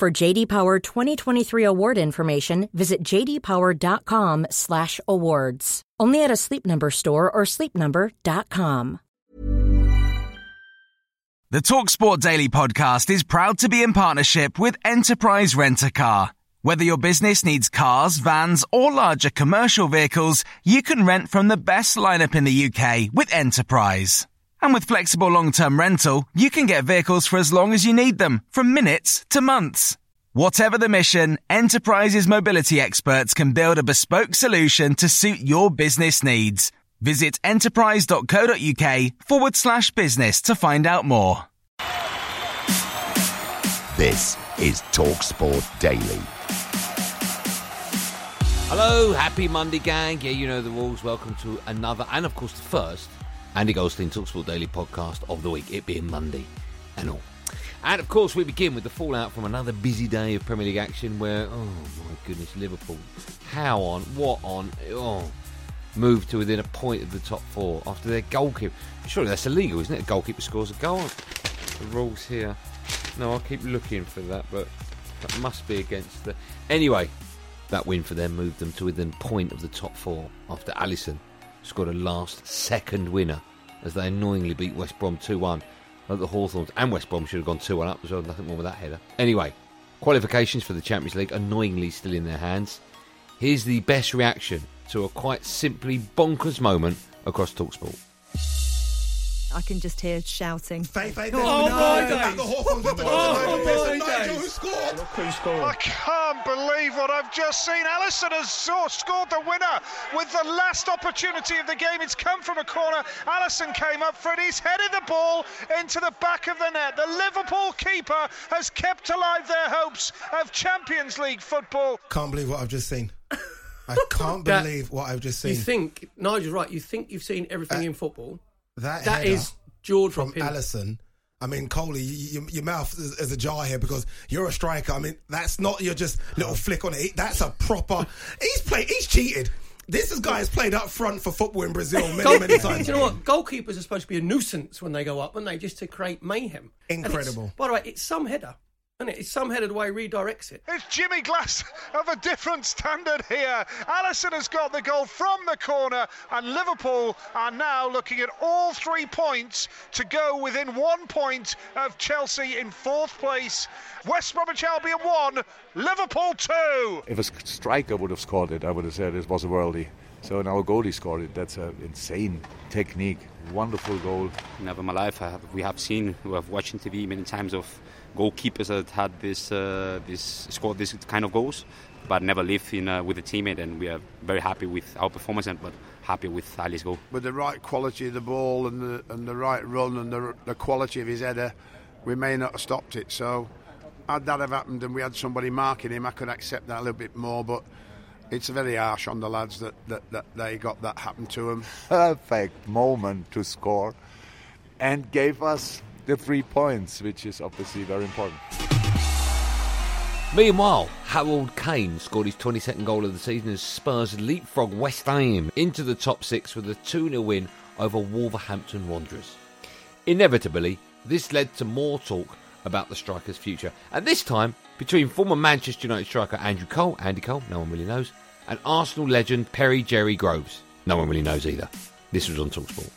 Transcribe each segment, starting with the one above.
For JD Power 2023 award information, visit jdpower.com/awards. Only at a Sleep Number store or sleepnumber.com. The Talksport Daily podcast is proud to be in partnership with Enterprise Rent a Car. Whether your business needs cars, vans, or larger commercial vehicles, you can rent from the best lineup in the UK with Enterprise. And with flexible long-term rental, you can get vehicles for as long as you need them, from minutes to months. Whatever the mission, Enterprise's mobility experts can build a bespoke solution to suit your business needs. Visit enterprise.co.uk forward slash business to find out more. This is Talksport Daily. Hello, happy Monday, gang. Yeah, you know the rules. Welcome to another, and of course, the first Andy Goldstein Talksport Daily podcast of the week, it being Monday and all. And of course, we begin with the fallout from another busy day of Premier League action where, oh my goodness, Liverpool, how on, what on, oh, moved to within a point of the top four after their goalkeeper. Surely that's illegal, isn't it? A goalkeeper scores a goal. The rules here. No, I'll keep looking for that, but that must be against the. Anyway, that win for them moved them to within point of the top four after Alisson scored a last second winner as they annoyingly beat West Brom 2 1. Like the Hawthorns and West Brom should have gone 2 1 up as well, nothing wrong with that header. Anyway, qualifications for the Champions League annoyingly still in their hands. Here's the best reaction to a quite simply bonkers moment across Talksport. I can just hear shouting. Faith, faith, Oh, no, my the days. back of Hawthorns with the Oh, Nigel my Nigel days. who scored. Who's scoring? I can't believe what I've just seen. Alisson has scored the winner with the last opportunity of the game. It's come from a corner. Alisson came up for it. He's headed the ball into the back of the net. The Liverpool keeper has kept alive their hopes of Champions League football. Can't believe what I've just seen. I can't That- believe what I've just seen. You think Nigel's right? You think you've seen everything uh, in football? That That is jaw from dropping. Alisson. I mean, Coley, you, you, your mouth is, is ajar here because you're a striker. I mean, that's not your just little flick on it. That's a proper. He's played. He's cheated. This is guy has played up front for football in Brazil many, many times. Do you know what? Goalkeepers are supposed to be a nuisance when they go up, aren't they? Just to create mayhem. Incredible. By the way, it's some header, isn't it? It's some header the way redirects it. It's Jimmy Glass of a different standard here. Alisson has got the goal from the corner, and Liverpool are now looking at all three points to go within one point of Chelsea in fourth place. West Bromwich Albion one, Liverpool two. If a striker would have scored it, I would have said it was a worldie. So now a goalie scored it. That's an insane technique. Wonderful goal. Never in my life have, we have seen, we have watched on TV many times of goalkeepers that had this, uh, this scored this kind of goals, but never lived in uh, with a teammate. And we are very happy with our performance, and but happy with Ali's goal. with the right quality of the ball and the, and the right run and the, the quality of his header, we may not have stopped it. So, had that have happened and we had somebody marking him, I could accept that a little bit more. But it's very harsh on the lads that, that, that they got that happen to them. Perfect moment to score and gave us the three points, which is obviously very important. Meanwhile, Harry Kane scored his 22nd goal of the season as Spurs leapfrog West Ham into the top six with a 2 0 win over Wolverhampton Wanderers. Inevitably, this led to more talk about the striker's future, and this time between former Manchester United striker Andrew Cole, Andy Cole, no one really knows, and Arsenal legend Perry Jerry Groves. No one really knows either. This was on Talksport.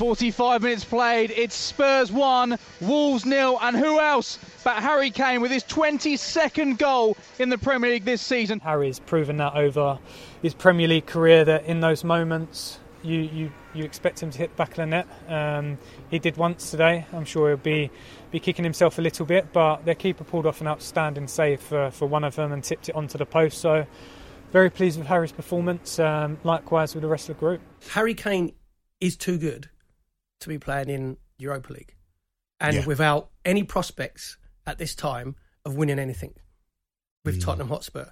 45 minutes played. It's Spurs 1, Wolves nil, and who else but Harry Kane with his 22nd goal in the Premier League this season. Harry's proven that over his Premier League career that in those moments you, you, you expect him to hit the back of the net. Um, he did once today. I'm sure he'll be be kicking himself a little bit, but their keeper pulled off an outstanding save for, for one of them and tipped it onto the post. So very pleased with Harry's performance. Um, likewise with the rest of the group. Harry Kane is too good to be playing in Europa League, and Yeah. without any prospects at this time of winning anything with Tottenham Hotspur.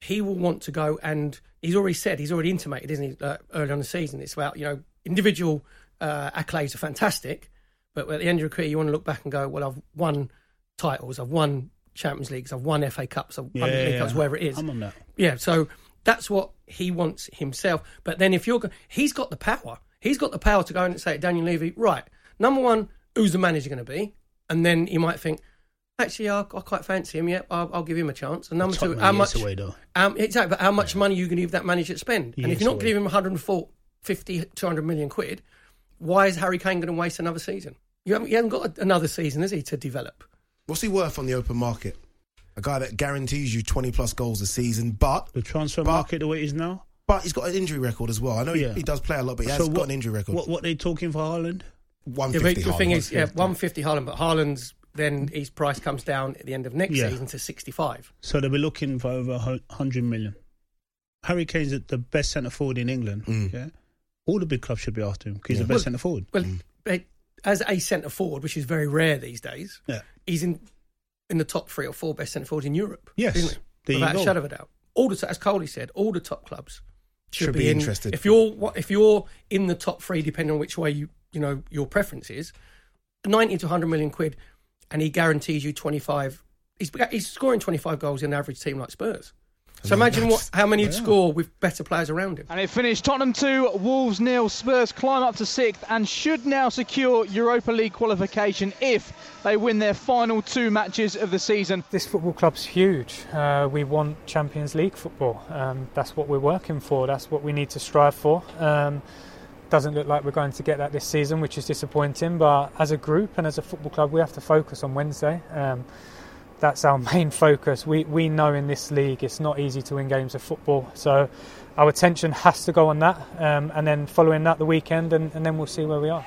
He will want to go, and he's already said, he's already intimated, isn't he, uh, early on the season? It's about, you know, individual uh, accolades are fantastic, but at the end of your career, you want to look back and go, well, I've won titles, I've won Champions Leagues, I've won FA Cups, I've won Yeah, League yeah, Cups, wherever it is. I'm on that. Yeah, so that's what he wants himself. But then if you're, go- he's got the power. He's got the power to go in and say, to Daniel Levy, right, number one, who's the manager going to be? And then he might think, actually, I, I quite fancy him. Yeah, I'll, I'll give him a chance. And number two, how much? away. Um, exactly, but how much money are you going to give that manager to spend? and if you're not away. giving him 150, 200 million quid, why is Harry Kane going to waste another season? You haven't, you haven't got another season, is he, to develop? What's he worth on the open market? A guy that guarantees you 20 plus goals a season, but The transfer market the way it is now. But he's got an injury record as well. I know he- Yeah. he, does play a lot, but he has So got an injury record. What what they talking for Haaland? Yeah, 150 but the thing Haaland. is, yeah, 150 Haaland, but Haaland's then his price comes down at the end of next Yeah. season to 65. So they'll be looking for over hu- 100 million. Harry Kane's at the best centre forward in England. Mm. Yeah, all the big clubs should be after him because he's the Well- best centre forward. Well, eh, as a centre forward, which is very rare these days, Yeah. he's in in the top three or four best centre forwards in Europe. Yes. isn't he? There you without go. a shadow of a doubt. All the as Coley said, all the top clubs should, Should be, be in- interested. If you're what- if you're in the top three, depending on which way you you know your preference is, ninety to hundred million quid, and he guarantees you twenty five. He's he's scoring twenty five goals in an average team like Spurs. So imagine what how many he'd score with better players around him. And it finished Tottenham 2, Wolves nil. Spurs climb up to sixth and should now secure Europa League qualification if they win their final two matches of the season. This football club's huge. Uh, we want Champions League football. Um, that's what we're working for. That's what we need to strive for. Um, doesn't look like we're going to get that this season, which is disappointing. But as a group and as a football club, we have to focus on Wednesday. Um, that's our main focus. We we know in this league it's not easy to win games of football, so our attention has to go on that. Um, and then following that, the weekend, and, and then we'll see where we are.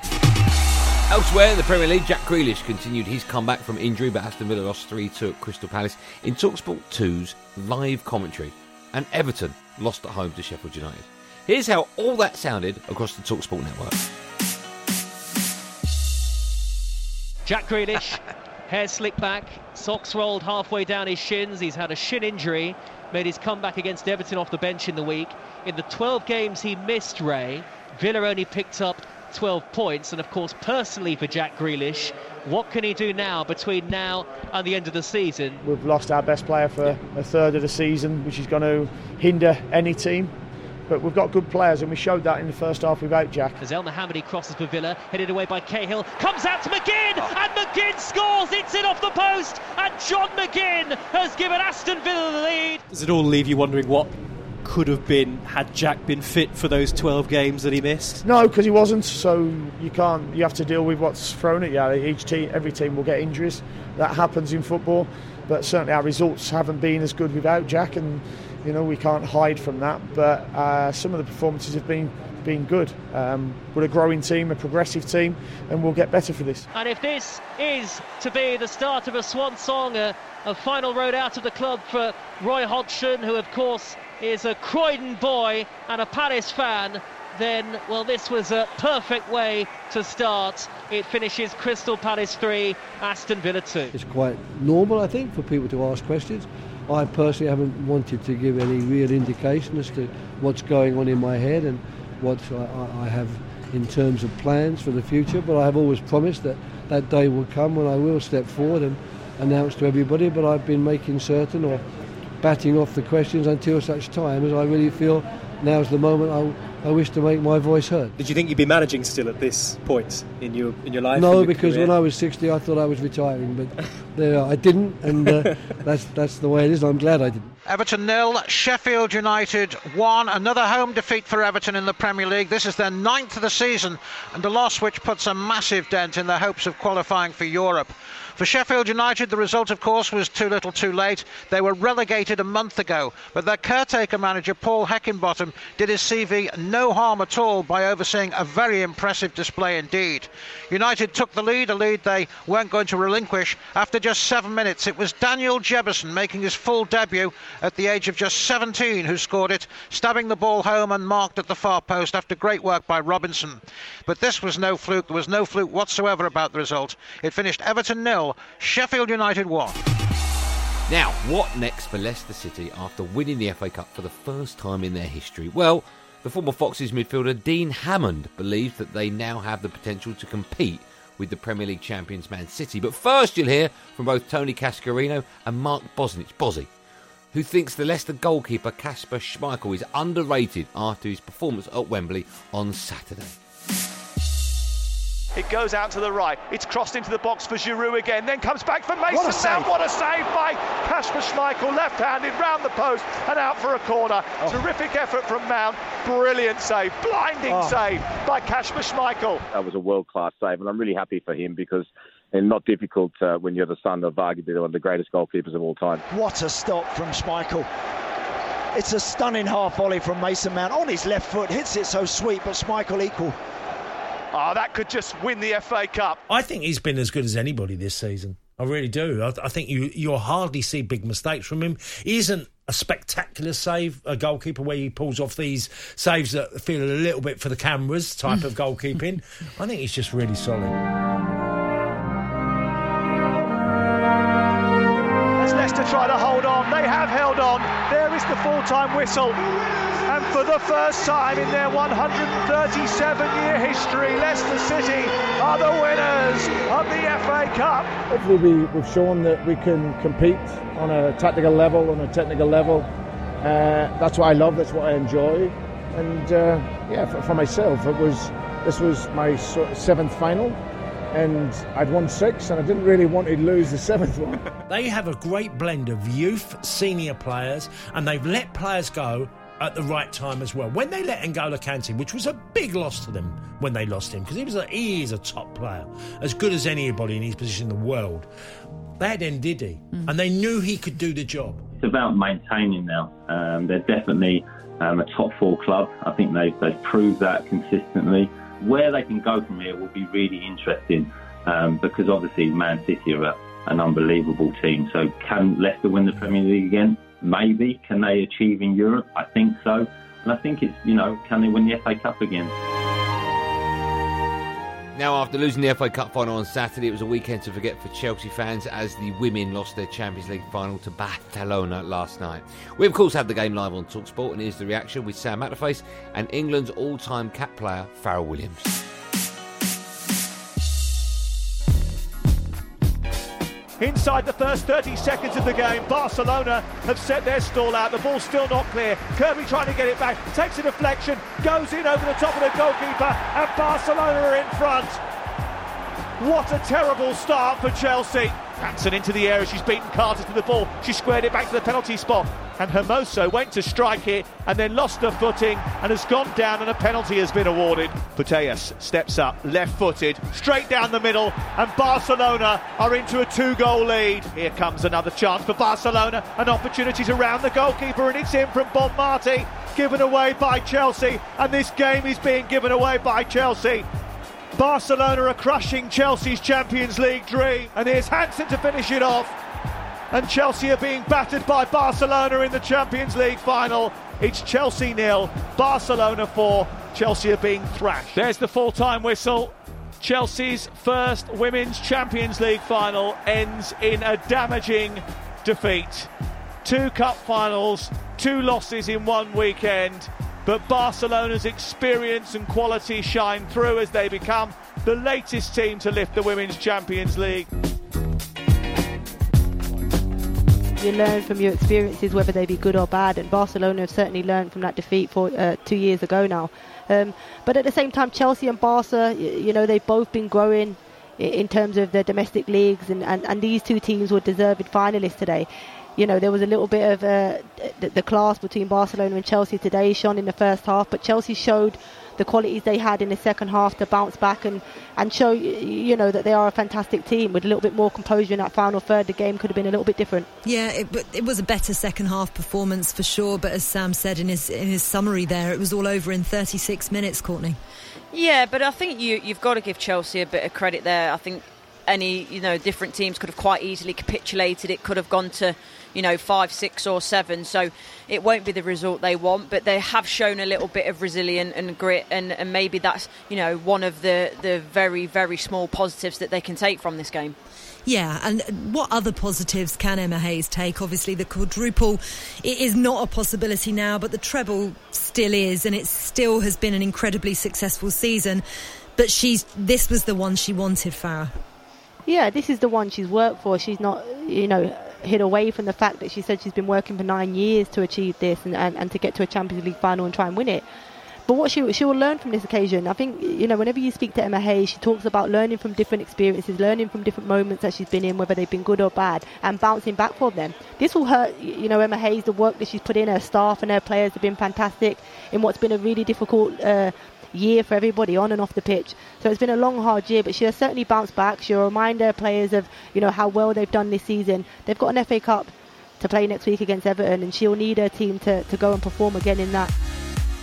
Elsewhere in the Premier League, Jack Grealish continued his comeback from injury, but Aston Villa lost 3 2 at Crystal Palace in Talksport 2's live commentary. And Everton lost at home to Sheffield United. Here's how all that sounded across the Talksport network. Jack Grealish, hair slicked back, socks rolled halfway down his shins. He's had a shin injury, made his comeback against Everton off the bench in the week. In the 12 games he missed, Ray, Villa only picked up 12 points. And of course, personally for Jack Grealish, what can he do now between now and the end of the season? We've lost our best player for a third of the season, which is going to hinder any team. But we've got good players, and we showed that in the first half without Jack. As Elmohamady crosses for Villa, headed away by Cahill, comes out to McGinn, and McGinn scores. It's in off the post, and John McGinn has given Aston Villa the lead. Does it all leave you wondering what could have been had Jack been fit for those 12 games that he missed? No, because he wasn't. So you can't. You have to deal with what's thrown at you. Each team, every team will get injuries. That happens in football. But certainly our results haven't been as good without Jack, and you know we can't hide from that. But uh, some of the performances have been been good. Um, we're a growing team, a progressive team, and we'll get better for this. And if this is to be the start of a swan song, a, a final road out of the club for Roy Hodgson, who of course is a Croydon boy and a Palace fan, then, well, this was a perfect way to start. It finishes Crystal Palace 3, Aston Villa 2. It's quite normal, I think, for people to ask questions. I personally haven't wanted to give any real indication as to what's going on in my head and what I, I- I have in terms of plans for the future, but I have always promised that that day will come when I will step forward and announce to everybody, but I've been making certain or batting off the questions until such time as I really feel now's the moment I, I wish to make my voice heard. Did you think you'd be managing still at this point in your in your life? No, your because career? when I was 60, I thought I was retiring, but there I didn't, and uh, that's that's the way it is. I'm glad I didn't. Everton nil, Sheffield United one. Another home defeat for Everton in the Premier League. This is their ninth of the season, and a loss which puts a massive dent in their hopes of qualifying for Europe. For Sheffield United, the result, of course, was too little too late. They were relegated a month ago, but their caretaker manager, Paul Heckingbottom, did his CV no harm at all by overseeing a very impressive display indeed. United took the lead, a lead they weren't going to relinquish. After just seven minutes, it was Daniel Jebbison making his full debut at the age of just 17 who scored it, stabbing the ball home and marked at the far post after great work by Robinson. But this was no fluke. There was no fluke whatsoever about the result. It finished Everton nil, Sheffield United one. Now, what next for Leicester City after winning the FA Cup for the first time in their history? Well, the former Foxes midfielder Dean Hammond believes that they now have the potential to compete with the Premier League champions Man City. But first, you'll hear from both Tony Cascarino and Mark Bosnich, Bozzy, who thinks the Leicester goalkeeper Kasper Schmeichel is underrated after his performance at Wembley on Saturday. It goes out to the right. It's crossed into the box for Giroud again. Then comes back for Mason What a save. What a save by Kasper Schmeichel, left-handed round the post and out for a corner. Terrific effort from Mount. Brilliant save, blinding Oh. save by Kasper Schmeichel. That was a world class save, and I'm really happy for him because it's not difficult uh, when you're the son of arguably one of the greatest goalkeepers of all time. What a stop from Schmeichel. It's a stunning half volley from Mason Mount on his left foot. Hits it so sweet, but Schmeichel equal. Oh, that could just win the FA Cup. I think he's been as good as anybody this season. I really do. I, I think you you'll hardly see big mistakes from him. He isn't a spectacular save, a goalkeeper where he pulls off these saves that feel a little bit for the cameras type mm. of goalkeeping. I think he's just really solid. The full-time whistle. And for the first time in their 137-year history, Leicester City are the winners of the FA Cup. Hopefully, we, we've shown that we can compete on a tactical level, on a technical level. Uh, that's what I love. That's what I enjoy. And uh, yeah, for, for myself, it was this was my seventh final, and I'd won six, and I didn't really want to lose the seventh one. They have a great blend of youth, senior players, and they've let players go at the right time as well. When they let N'Golo Kante, which was a big loss to them when they lost him, because he was a, he is a top player, as good as anybody in his position in the world. They had Ndidi, and they knew he could do the job. It's about maintaining now. Um, they're definitely um, a top four club. I think they've, they've proved that consistently. Where they can go from here will be really interesting um, because obviously Man City are an unbelievable team. So can Leicester win the Premier League again? Maybe. Can they achieve in Europe? I think so. And I think it's, you know, can they win the FA Cup again? Now, after losing the FA Cup final on Saturday, it was a weekend to forget for Chelsea fans as the women lost their Champions League final to Barcelona last night. We, of course, had the game live on Talksport, and here's the reaction with Sam Matterface and England's all time cap player, Fara Williams. Inside the first 30 seconds of the game, Barcelona have set their stall out. The ball's still not clear. Kirby trying to get it back, takes a deflection, goes in over the top of the goalkeeper, and Barcelona are in front. What a terrible start for Chelsea. Hansen into the area. she's beaten Carter to the ball. She squared it back to the penalty spot. And Hermoso went to strike it and then lost her footing and has gone down and a penalty has been awarded. Putellas steps up, left footed, straight down the middle, and Barcelona are into a two goal lead. Here comes another chance for Barcelona, an opportunity to round the goalkeeper, and it's in from Bonmatí, given away by Chelsea. And this game is being given away by Chelsea. Barcelona are crushing Chelsea's Champions League dream. And here's Hansen to finish it off. And Chelsea are being battered by Barcelona in the Champions League final. It's Chelsea nil, Barcelona 4. Chelsea are being thrashed. There's the full time whistle. Chelsea's first Women's Champions League final ends in a damaging defeat. Two cup finals, two losses in one weekend. But Barcelona's experience and quality shine through as they become the latest team to lift the Women's Champions League. You learn from your experiences, whether they be good or bad, and Barcelona have certainly learned from that defeat for uh, two years ago now. Um, but at the same time, Chelsea and Barca, you know, they've both been growing in terms of their domestic leagues, and, and, and these two teams were deserved finalists today. You know, there was a little bit of uh, the, the class between Barcelona and Chelsea today shone in the first half, but Chelsea showed the qualities they had in the second half to bounce back and, and show, you know, that they are a fantastic team. With a little bit more composure in that final third, the game could have been a little bit different. Yeah, it, but it was a better second half performance for sure. But as Sam said in his in his summary there, it was all over in 36 minutes. Courtney. Yeah, but I think you you've got to give Chelsea a bit of credit there. I think any you know different teams could have quite easily capitulated. It could have gone to you know five, six, or seven. So it won't be the result they want, but they have shown a little bit of resilience and grit, and, and maybe that's you know one of the the very very small positives that they can take from this game. Yeah, and what other positives can Emma Hayes take? Obviously, the quadruple it is not a possibility now, but the treble still is, and it still has been an incredibly successful season. But she's this was the one she wanted, Fara. Yeah, this is the one she's worked for. She's not, you know, hid away from the fact that she said she's been working for nine years to achieve this and, and, and to get to a Champions League final and try and win it. But what she she will learn from this occasion, I think, you know, whenever you speak to Emma Hayes, she talks about learning from different experiences, learning from different moments that she's been in, whether they've been good or bad, and bouncing back from them. This will hurt, you know, Emma Hayes. The work that she's put in, her staff and her players have been fantastic in what's been a really difficult. Uh, year for everybody on and off the pitch. So it's been a long, hard year, but she has certainly bounced back. She'll remind her players of you know how well they've done this season. They've got an FA Cup to play next week against Everton, and she'll need her team to, to go and perform again in that.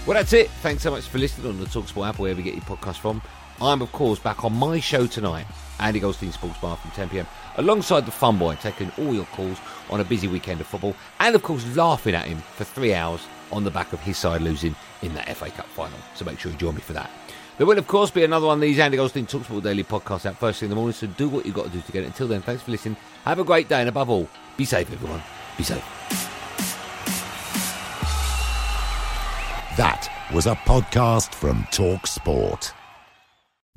Well, that's it. Thanks so much for listening on the Talksport app, wherever you get your podcast from. I'm, of course, back on my show tonight, Andy Goldstein Sports Bar from 10 pm, alongside the Fun Boy, taking all your calls on a busy weekend of football, and of course, laughing at him for three hours on the back of his side losing in that FA Cup final. So make sure you join me for that. There will, of course, be another one of these Andy Goldstein Talksport Daily podcasts out first thing in the morning, so do what you've got to do to get it. Until then, thanks for listening. Have a great day, and above all, be safe, everyone. Be safe. That was a podcast from Talk Sport.